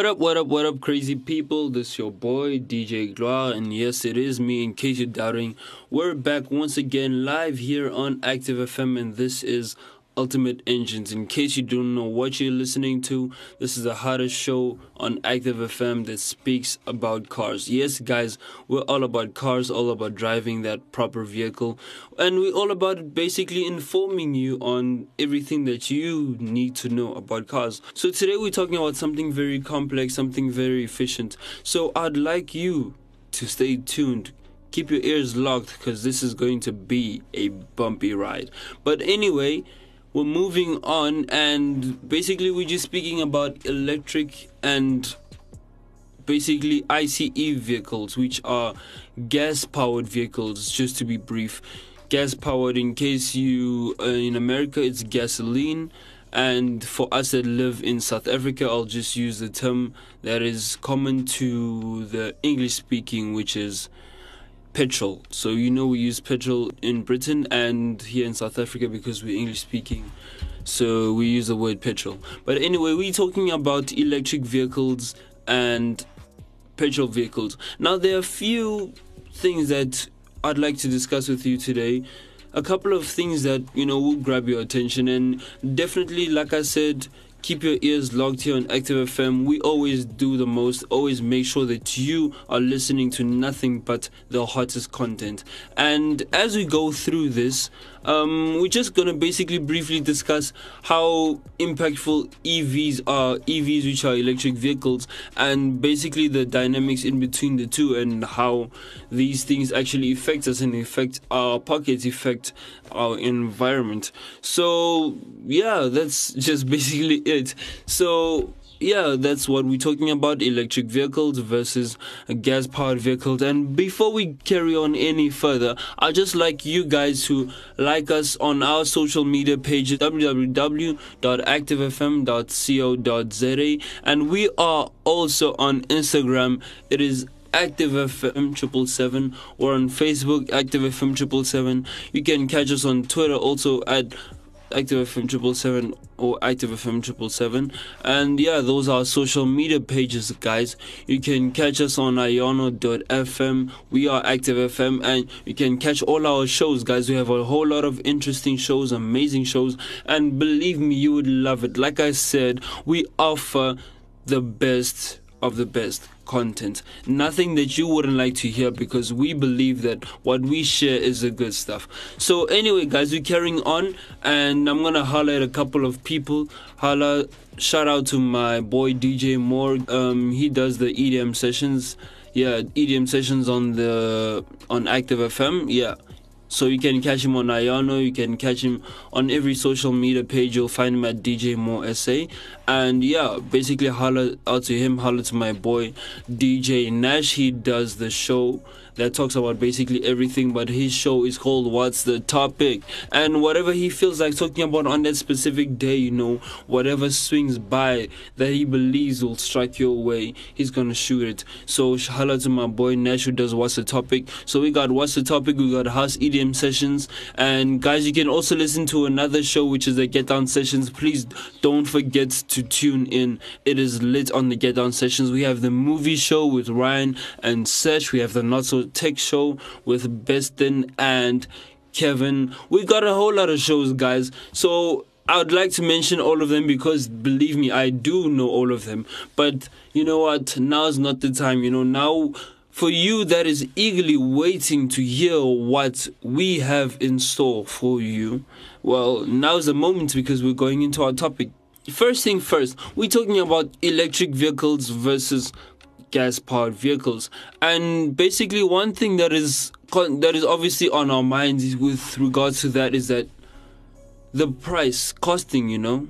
What up, what up, what up, crazy people? This your boy, DJ Gloire, and yes, it is me, in case you're doubting. We're back once again live here on Active FM, and this is Ultimate Engines. In case you don't know what you're listening to, this is the hottest show on Active FM that speaks about cars. Yes, guys, we're all about cars, all about driving that proper vehicle, and we're all about basically informing you on everything that you need to know about cars. So today we're talking about something very complex, something very efficient. So I'd like you to stay tuned keep your ears locked because this is going to be a bumpy ride. But anyway, we're moving on and basically we're just speaking about electric and basically ICE vehicles which are gas powered vehicles just to be brief. Gas powered in case you uh, in America it's gasoline. And for us that live in South Africa I'll just use the term that is common to the English speaking which is petrol. So you know we use petrol in Britain and here in South Africa because we're English speaking. So we use the word petrol. But anyway, we're talking about electric vehicles and petrol vehicles. Now there are a few things that I'd like to discuss with you today. A couple of things that you know will grab your attention and definitely like I said keep your ears locked here on Active FM. We always do the most, always make sure that you are listening to nothing but the hottest content. And as we go through this, um, we're just gonna basically briefly discuss how impactful EVs are, EVs which are electric vehicles, and basically the dynamics in between the two, and how these things actually affect us and affect our pockets, affect our environment. So yeah, that's just basically it. So yeah, that's what we're talking about electric vehicles versus gas powered vehicles. And before we carry on any further, I'd just like you guys to like us on our social media pages www.activefm.co.za and we are also on Instagram. It is Active FM triple seven or on Facebook Active FM triple seven. You can catch us on Twitter also at Active FM triple seven or Active FM triple seven. And yeah, those are social media pages, guys. You can catch us on iono.fm. We are Active FM, and you can catch all our shows, guys. We have a whole lot of interesting shows, amazing shows, and believe me, you would love it. Like I said, we offer the best of the best content. Nothing that you wouldn't like to hear because we believe that what we share is the good stuff. So, anyway, guys, we're carrying on, and I'm gonna highlight a couple of people. Holla, shout out to my boy DJ Moore. Um, he does the EDM sessions. Yeah, EDM sessions on the on Active FM. Yeah. So you can catch him on Iono, you can catch him on every social media page. You'll find him at DJ More SA. And yeah, basically holla out to him, holla to my boy DJ Nash. He does the show that talks about basically everything, but his show is called What's the Topic? And whatever he feels like talking about on that specific day, you know, whatever swings by that he believes will strike your way, he's gonna shoot it. So holla to my boy Nash who does What's the Topic. So we got What's the Topic, we got House EDM sessions, and guys, you can also listen to another show which is the Get Down Sessions. Please don't forget to tune in. It is lit on the Get Down Sessions. We have the movie show with Ryan and Sesh. We have the Not So Tech Show with Bestin and Kevin. We got a whole lot of shows, guys. So I would like to mention all of them because believe me, I do know all of them. But you know what? Now is not the time. You know, now for you that is eagerly waiting to hear what we have in store for you, well, now is the moment because we're going into our topic. First thing first, we're talking about electric vehicles versus gas powered vehicles. And basically, one thing that is that is obviously on our minds with regards to that is that the price costing, you know.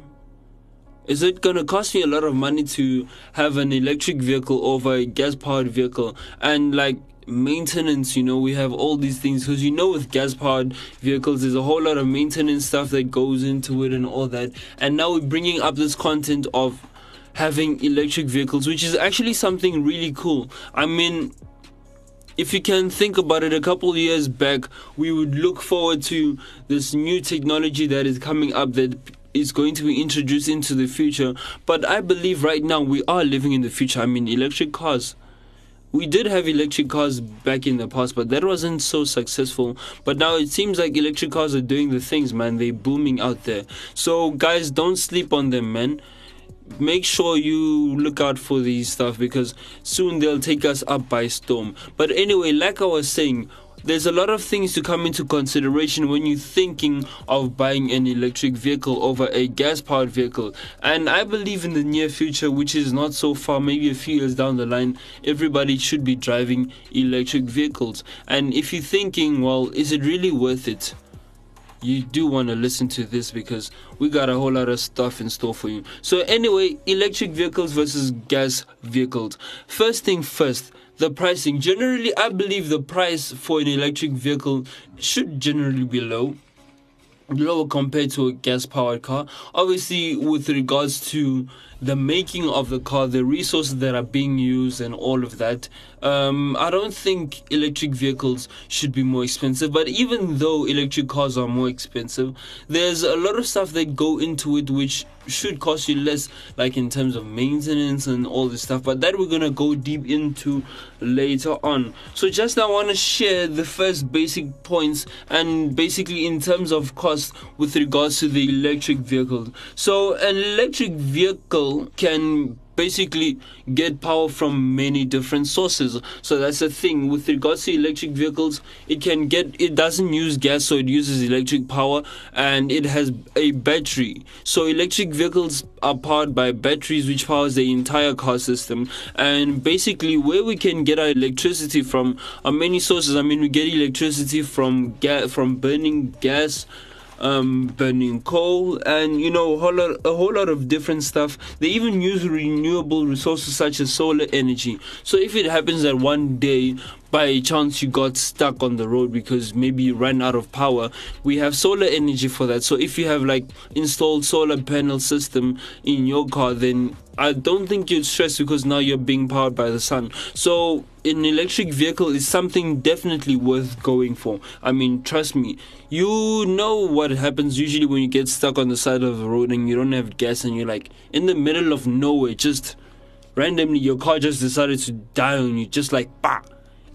Is it going to cost me a lot of money to have an electric vehicle over a gas powered vehicle? And like maintenance, you know, we have all these things because you know, with gas powered vehicles, there's a whole lot of maintenance stuff that goes into it and all that. And now we're bringing up this content of having electric vehicles, which is actually something really cool. I mean, if you can think about it, a couple years back, we would look forward to this new technology that is coming up that is going to be introduced into the future. But I believe right now we are living in the future. I mean, electric cars. We did have electric cars back in the past, but that wasn't so successful. But now it seems like electric cars are doing the things, man. They're booming out there. So, guys, don't sleep on them, man make sure you look out for these stuff because soon they'll take us up by storm. But anyway, like I was saying, there's a lot of things to come into consideration when you're thinking of buying an electric vehicle over a gas powered vehicle. And I believe in the near future, which is not so far, maybe a few years down the line, everybody should be driving electric vehicles. And if you're thinking, well, is it really worth it? you do want to listen to this because we got a whole lot of stuff in store for you. So, anyway, electric vehicles versus gas vehicles. First thing first, the pricing. Generally, I believe the price for an electric vehicle should generally be low lower compared to a gas powered car. Obviously, with regards to the making of the car, the resources that are being used, and all of that, um, I don't think electric vehicles should be more expensive. But even though electric cars are more expensive, there's a lot of stuff that go into it which should cost you less, like in terms of maintenance and all this stuff. But that we're gonna go deep into later on. So just I want to share the first basic points and basically in terms of cost with regards to the electric vehicle. So an electric vehicle can basically get power from many different sources. So that's the thing with regards to electric vehicles. It can get it doesn't use gas, so it uses electric power, and it has a battery. So electric vehicles are powered by batteries, which powers the entire car system. And basically, where we can get our electricity from are many sources. I mean, we get electricity from gas, from burning gas um, burning coal, and you know a whole lot, a whole lot of different stuff. They even use renewable resources such as solar energy. So if it happens that one day by chance you got stuck on the road because maybe you ran out of power. We have solar energy for that. So if you have like installed solar panel system in your car then i don't think you'd stress because now you're being powered by the sun. So an electric vehicle is something definitely worth going for. I mean trust me you know what happens usually when you get stuck on the side of the road and you don't have gas and you're like in the middle of nowhere just randomly your car just decided to die on you just like bah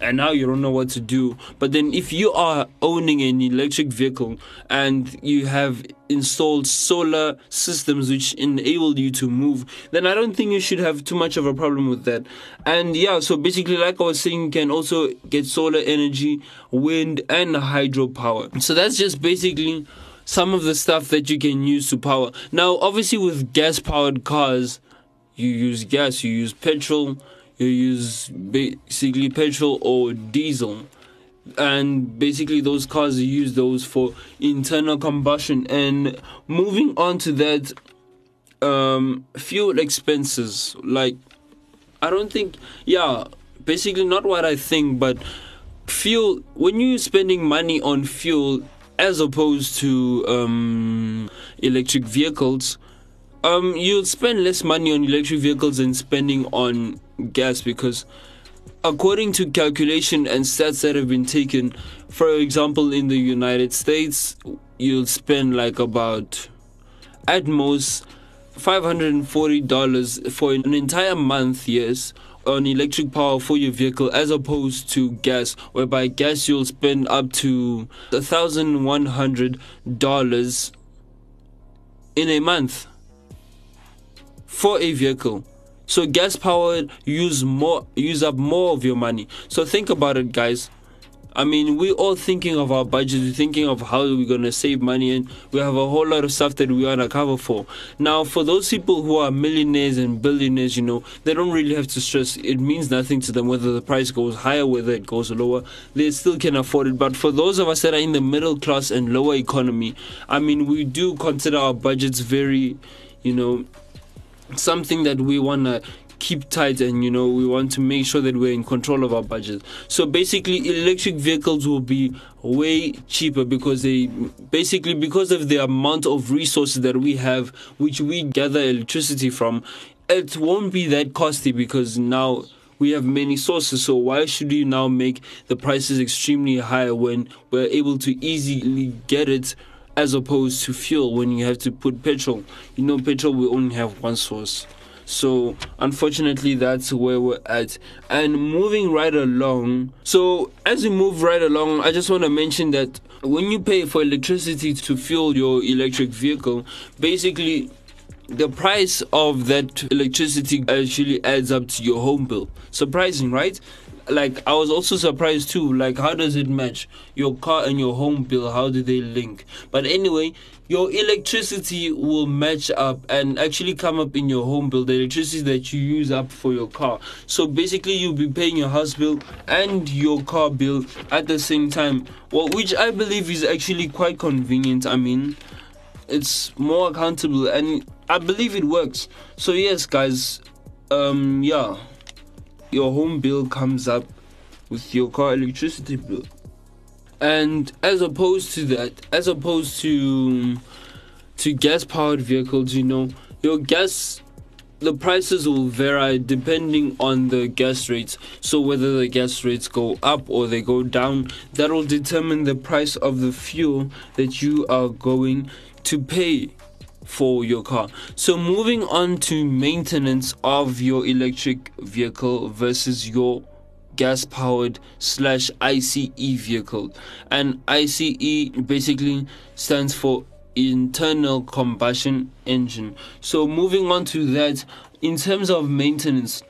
and now you don't know what to do. But then, if you are owning an electric vehicle and you have installed solar systems which enable you to move, then I don't think you should have too much of a problem with that. And yeah, so basically, like I was saying, you can also get solar energy, wind, and hydropower. So that's just basically some of the stuff that you can use to power. Now, obviously, with gas powered cars, you use gas, you use petrol you use basically petrol or diesel. And basically those cars use those for internal combustion. And moving on to that um, fuel expenses. Like i don't think yeah basically not what i think but fuel when you're spending money on fuel as opposed to um, electric vehicles um, you'll spend less money on electric vehicles than spending on gas because according to calculation and stats that have been taken for example in the united states you'll spend like about at most $540 for an entire month yes on electric power for your vehicle as opposed to gas whereby gas you'll spend up to $1100 in a month for a vehicle so gas powered use more use up more of your money. So think about it guys. I mean, we're all thinking of our budget, we're thinking of how we're gonna save money, and we have a whole lot of stuff that we wanna cover for. Now, for those people who are millionaires and billionaires, you know, they don't really have to stress. It means nothing to them whether the price goes higher, whether it goes lower. They still can afford it. But for those of us that are in the middle class and lower economy, I mean, we do consider our budgets very, you know, something that we want to keep tight and you know we want to make sure that we're in control of our budget. So basically electric vehicles will be way cheaper because they basically because of the amount of resources that we have which we gather electricity from it won't be that costly because now we have many sources. So why should you now make the prices extremely high when we're able to easily get it as opposed to fuel when you have to put petrol. You know, petrol we only have one source. So unfortunately, that's where we're at. And moving right along. So as we move right along, I just want to mention that when you pay for electricity to fuel your electric vehicle, basically the price of that electricity actually adds up to your home bill. Surprising, right? Like I was also surprised too. Like, how does it match your car and your home bill? How do they link? But anyway, your electricity will match up and actually come up in your home bill. The electricity that you use up for your car. So basically, you'll be paying your house bill and your car bill at the same time. Well, which I believe is actually quite convenient. I mean, it's more accountable and I believe it works. So yes, guys. Um, yeah your home bill comes up with your car electricity bill. And as opposed to that, as opposed to to gas powered vehicles, you know, your gas the prices will vary depending on the gas rates. So whether the gas rates go up or they go down, that will determine the price of the fuel that you are going to pay for your car. So, moving on to maintenance of your electric vehicle versus your gas powered slash ICE vehicle. And ICE basically stands for internal combustion engine. So, moving on to that, in terms of maintenance,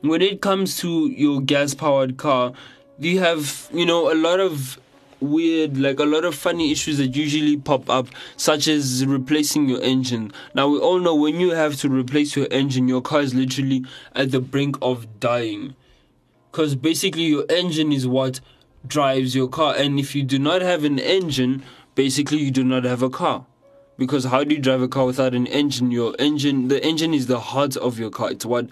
when it comes to your gas powered car, you have, you know, a lot of weird, like a lot of funny issues that usually pop up, such as replacing your engine. Now, we all know when you have to replace your engine, your car is literally at the brink of dying. Because basically, your engine is what drives your car. And if you do not have an engine, basically, you do not have a car. Because how do you drive a car without an engine? Your engine, the engine is the heart of your car. It's what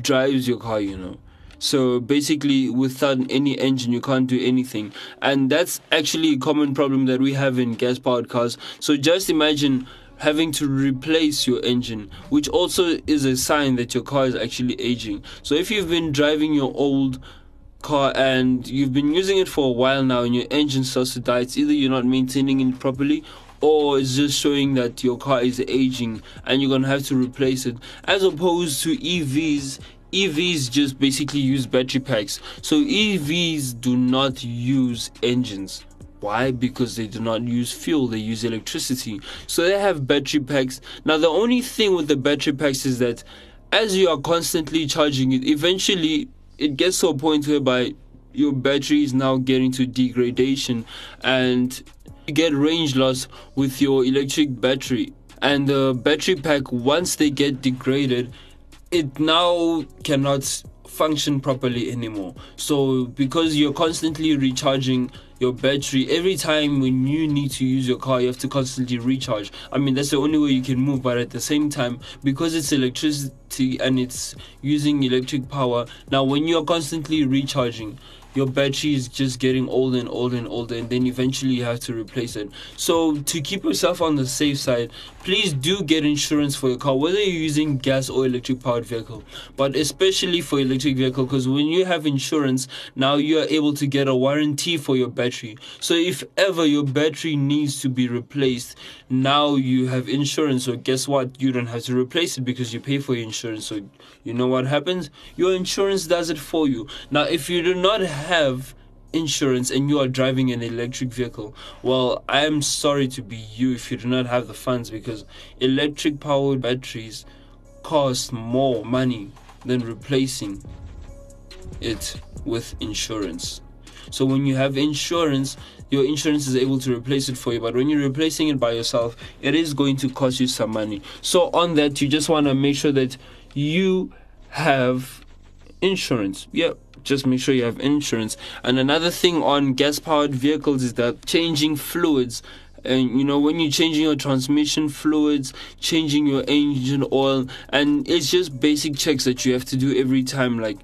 drives your car, you know. So basically, without any engine, you can't do anything. And that's actually a common problem that we have in gas powered cars. So just imagine having to replace your engine, which also is a sign that your car is actually aging. So if you've been driving your old car and you've been using it for a while now and your engine starts to die, it's either you're not maintaining it properly or it's just showing that your car is aging and you're gonna have to replace it. As opposed to EVs, EVs just basically use battery packs. So EVs do not use engines. Why? Because they do not use fuel, they use electricity. So they have battery packs. Now, the only thing with the battery packs is that as you are constantly charging it, eventually it gets to a point whereby your battery is now getting to degradation and you get range loss with your electric battery. And the battery pack, once they get degraded, it now cannot function properly anymore. So because you're constantly recharging your battery every time when you need to use your car you have to constantly recharge i mean that's the only way you can move but at the same time because it's electricity and it's using electric power now when you're constantly recharging your battery is just getting older and older and older, and then eventually you have to replace it. So, to keep yourself on the safe side, please do get insurance for your car, whether you're using gas or electric powered vehicle, but especially for electric vehicle, because when you have insurance, now you are able to get a warranty for your battery. So, if ever your battery needs to be replaced, now you have insurance. So, guess what? You don't have to replace it because you pay for your insurance. So, you know what happens? Your insurance does it for you. Now, if you do not have insurance and you are driving an electric vehicle, well, I am sorry to be you if you do not have the funds because electric powered batteries cost more money than replacing it with insurance. So when you have insurance, your insurance is able to replace it for you. But when you're replacing it by yourself, it is going to cost you some money. So on that, you just want to make sure that you have insurance. Yep just make sure you have insurance. And another thing on gas powered vehicles is that changing fluids. And you know, when you're changing your transmission fluids, changing your engine oil, and it's just basic checks that you have to do every time. Like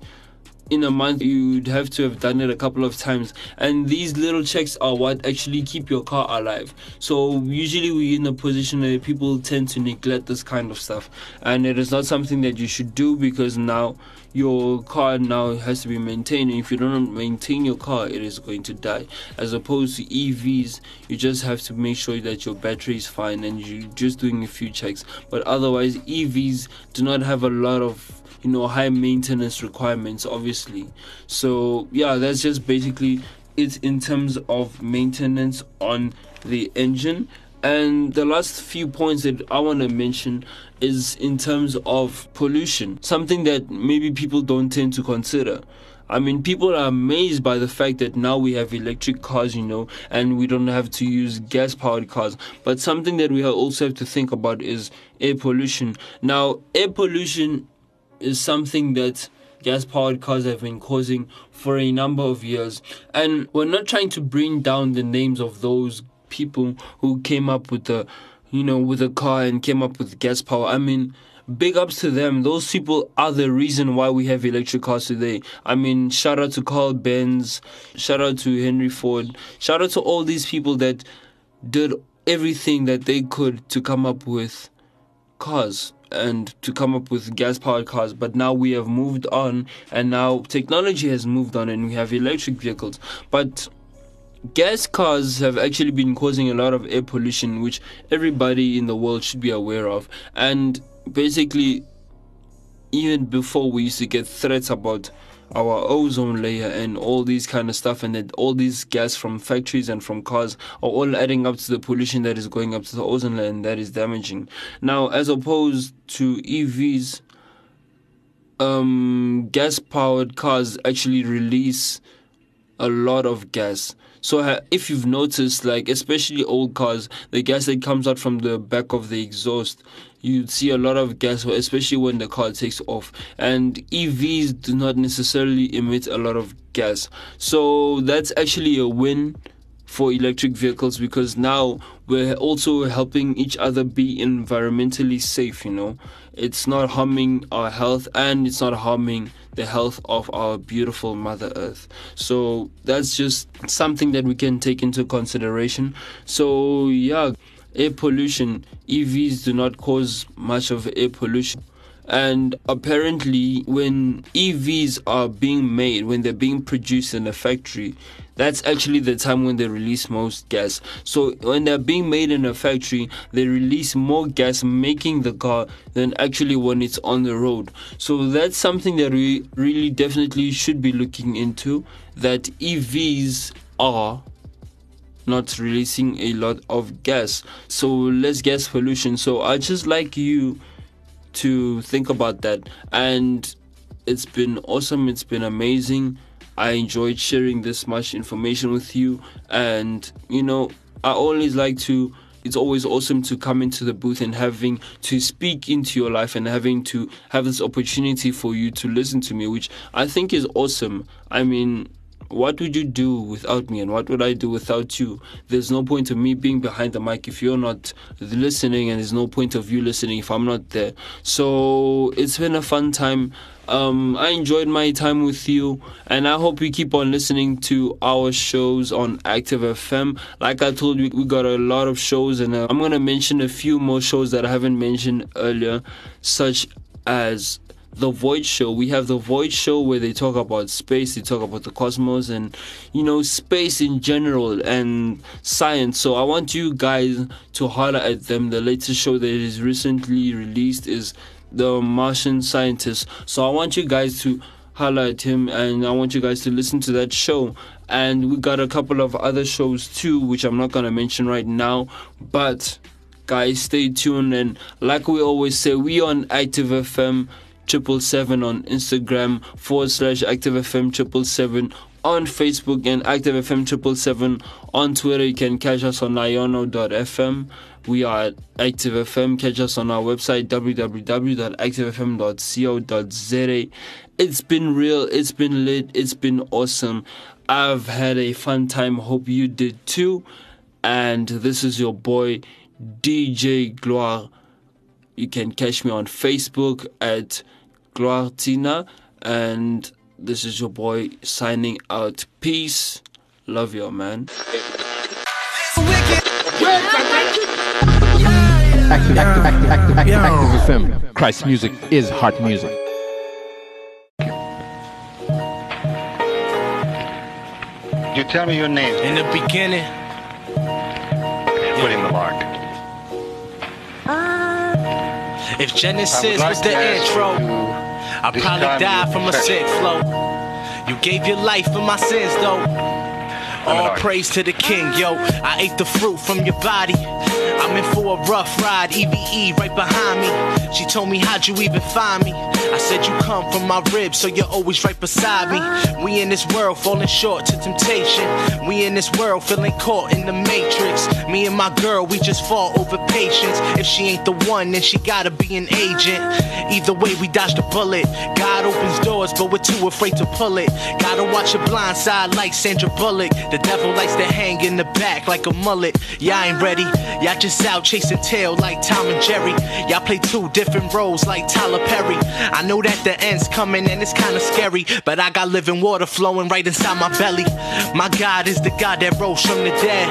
in a month, you'd have to have done it a couple of times. And these little checks are what actually keep your car alive. So usually we're in a position where people tend to neglect this kind of stuff, and it is not something that you should do because now your car now has to be maintained. If you don't maintain your car, it is going to die. As opposed to EVs, you just have to make sure that your battery is fine and you're just doing a few checks. But otherwise, EVs do not have a lot of you know high maintenance requirements obviously so yeah that's just basically it in terms of maintenance on the engine and the last few points that I want to mention is in terms of pollution, something that maybe people don't tend to consider. I mean, people are amazed by the fact that now we have electric cars, you know, and we don't have to use gas powered cars. But something that we also have to think about is air pollution. Now, air pollution is something that gas powered cars have been causing for a number of years. And we're not trying to bring down the names of those people who came up with the, you know, with a car and came up with gas power. I mean, big ups to them. Those people are the reason why we have electric cars today. I mean, shout out to Carl Benz, shout out to Henry Ford, shout out to all these people that did everything that they could to come up with cars and to come up with gas powered cars but now we have moved on and now technology has moved on and we have electric vehicles but gas cars have actually been causing a lot of air pollution, which everybody in the world should be aware of. And basically, even before we used to get threats about our ozone layer and all these kind of stuff and that all these gas from factories and from cars are all adding up to the pollution that is going up to the ozone layer and that is damaging. Now as opposed to evs um gas powered cars actually release a lot of gas. So if you've noticed, like especially old cars, the gas that comes out from the back of the exhaust, you see a lot of gas, especially when the car takes off. And EVs do not necessarily emit a lot of gas, so that's actually a win for electric vehicles because now we're also helping each other be environmentally safe, you know. It's not harming our health and it's not harming the health of our beautiful Mother Earth. So that's just something that we can take into consideration. So, yeah, air pollution, EVs do not cause much of air pollution. And apparently, when EVs are being made, when they're being produced in a factory, that's actually the time when they release most gas. So when they're being made in a factory, they release more gas making the car than actually when it's on the road. So that's something that we really definitely should be looking into. That EVs are not releasing a lot of gas. So less gas pollution. So I just like you to think about that. And it's been awesome, it's been amazing. I enjoyed sharing this much information with you. And, you know, I always like to it's always awesome to come into the booth and having to speak into your life and having to have this opportunity for you to listen to me, which I think is awesome. I mean, what would you do without me and what would I do without you? There's no point of me being behind the mic if you're not listening, and there's no point of you listening if I'm not there. So it's been a fun time. Um, I enjoyed my time with you, and I hope you keep on listening to our shows on Active FM. Like I told you, we got a lot of shows, and uh, I'm gonna mention a few more shows that I haven't mentioned earlier, such as the Void Show. We have the Void Show where they talk about space, they talk about the cosmos, and you know space in general and science. So I want you guys to holler at them. The latest show that is recently released is the Martian Scientist. So I want you guys to holler at him, and I want you guys to listen to that show. And we got a couple of other shows too, which I'm not gonna mention right now, but guys stay tuned and like we always say we on active fm triple seven on Instagram forward slash active FM triple seven on Facebook and active FM triple seven on Twitter. You can catch us on iono.fm. We are at Active FM. Catch us on our website www.activefm.co.za. It's been real. It's been lit. It's been awesome. I've had a fun time. Hope you did too. And this is your boy DJ Gloire. You can catch me on Facebook at Gloatina, and this is your boy signing out. Peace. Love your man. Active, active, active, active, active, active Christ music is heart music. You tell me your name. In the beginning. Putting the mark. If Genesis was the intro. I'd probably die from a sick flow. You gave your life for my sins, though. All praise to the king, yo. I ate the fruit from your body. I'm in for a rough ride, EVE right behind me. She told me, How'd you even find me? I said, You come from my ribs, so you're always right beside me. We in this world falling short to temptation. We in this world feeling caught in the matrix. Me and my girl, we just fall over patience. If she ain't the one, then she gotta be an agent. Either way, we dodge the bullet. God opens doors, but we're too afraid to pull it. Gotta watch your blind side like Sandra Bullock. The devil likes to hang in the back like a mullet. Yeah, I ain't ready. Y'all just out chasing tail like Tom and Jerry. Y'all play two different roles like Tyler Perry. I know that the end's coming and it's kinda scary, but I got living water flowing right inside my belly. My God is the God that rose from the dead.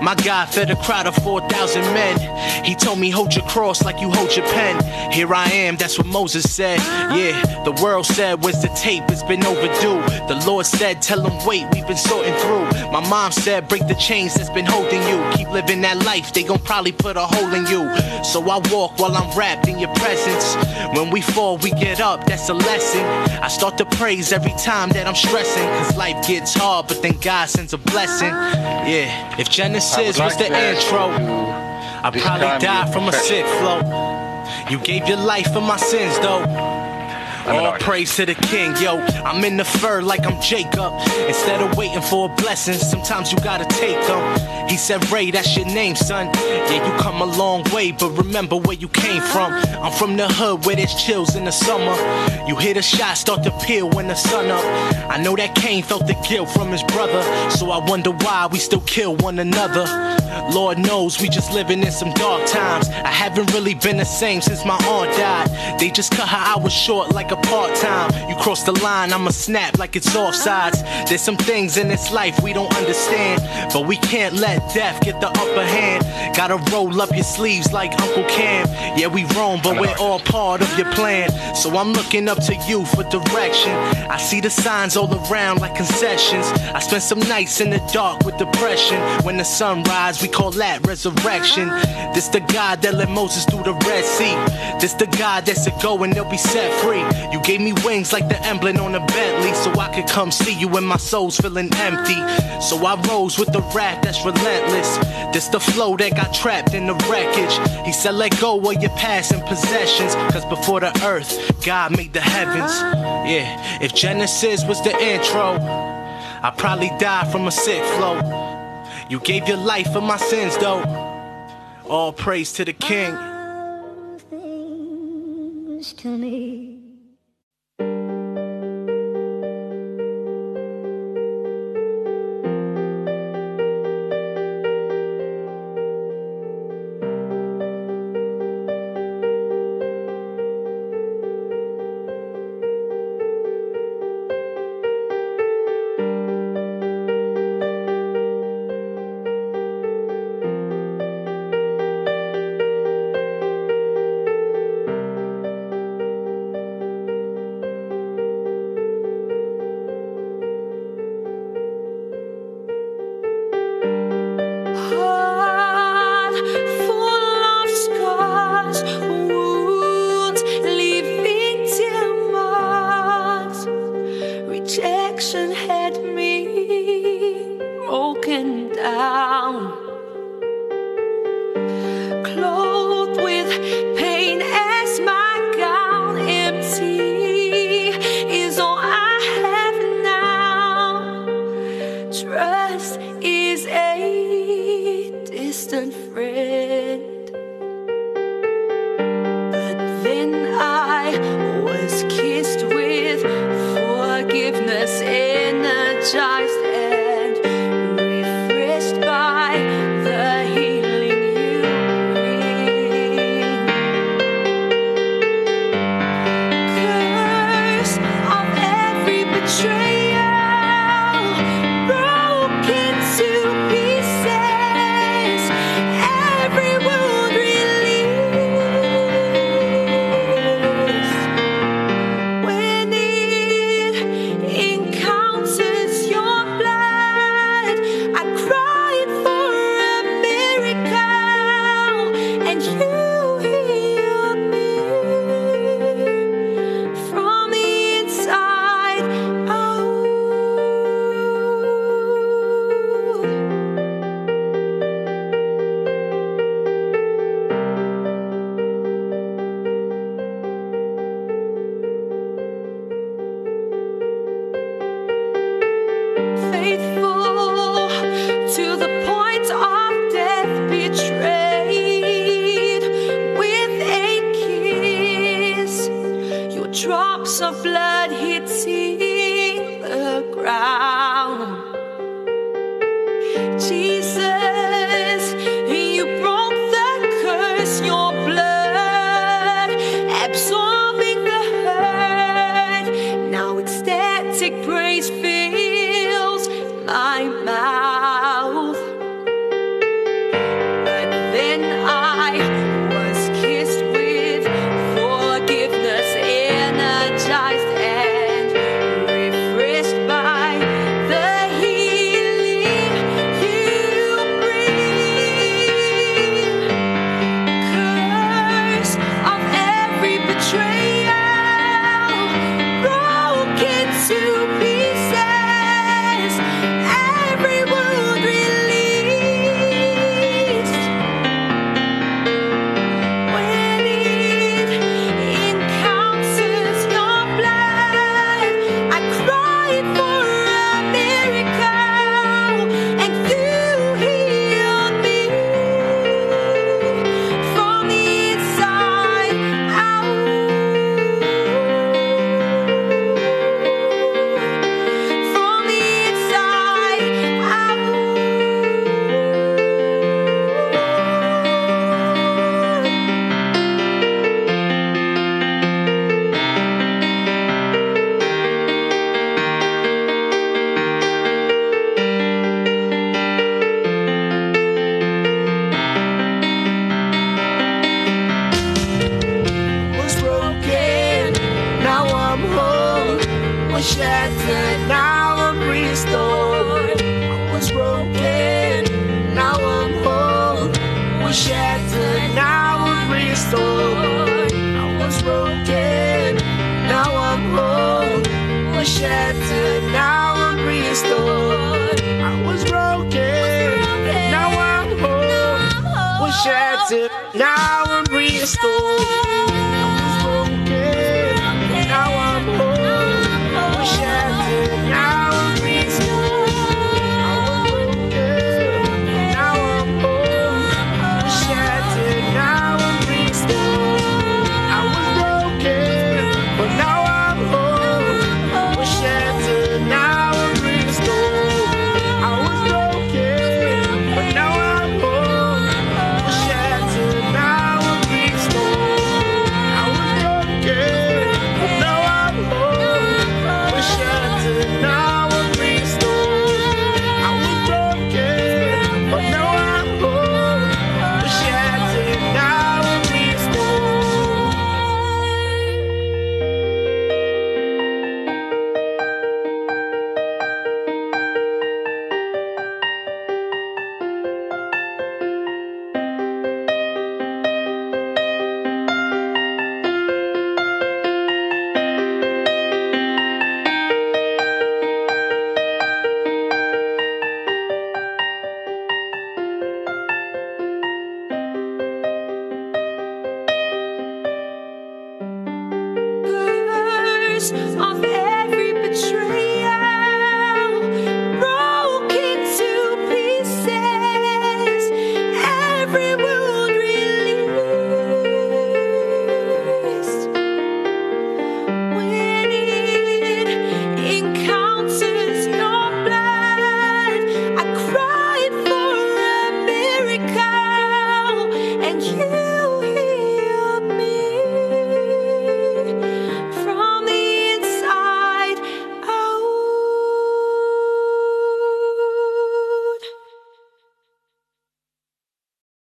My God fed a crowd of 4,000 men. He told me, hold your cross like you hold your pen. Here I am, that's what Moses said. Yeah, the world said, where's the tape? It's been overdue. The Lord said, tell them wait, we've been sorting through. My mom said, break the chains that's been holding you. Keep living that life, they gon' probably put a hole in you. So I walk while I'm wrapped in your presence. When we fall, we get up, that's a lesson. I start to praise every time that I'm stressing. Cause life gets hard, but then God sends a blessing. Yeah, if Genesis was the intro, I'd probably die from a sick flow. You gave your life for my sins, though. All praise to the king, yo. I'm in the fur like I'm Jacob. Instead of waiting for a blessing, sometimes you gotta take them. He said, Ray, that's your name, son. Yeah, you come a long way, but remember where you came from. I'm from the hood where there's chills in the summer. You hear the shot start to peel when the sun up. I know that Cain felt the guilt from his brother, so I wonder why we still kill one another. Lord knows we just living in some dark times. I haven't really been the same since my aunt died. They just cut her hours short like a part time. You cross the line, I'ma snap like it's offsides. There's some things in this life we don't understand, but we can't let death get the upper hand. Gotta roll up your sleeves like Uncle Cam. Yeah, we roam, but we're all part of your plan. So I'm looking up to you for direction. I see the signs all around like concessions. I spent some nights in the dark with depression. When the sun rise, we call that resurrection. This the God that led Moses through the Red Sea. This the God that said go and they'll be set free. You gave me wings like the emblem on a Bentley so I could come see you when my soul's feeling empty. So I rose with the wrath that's relentless. This the flow that got trapped in the wreckage. He said, let go of your past and possessions. Cause before the earth, God made the heavens. Yeah, if Genesis was the intro, I'd probably die from a sick flow. You gave your life for my sins, though. All praise to the King. To me.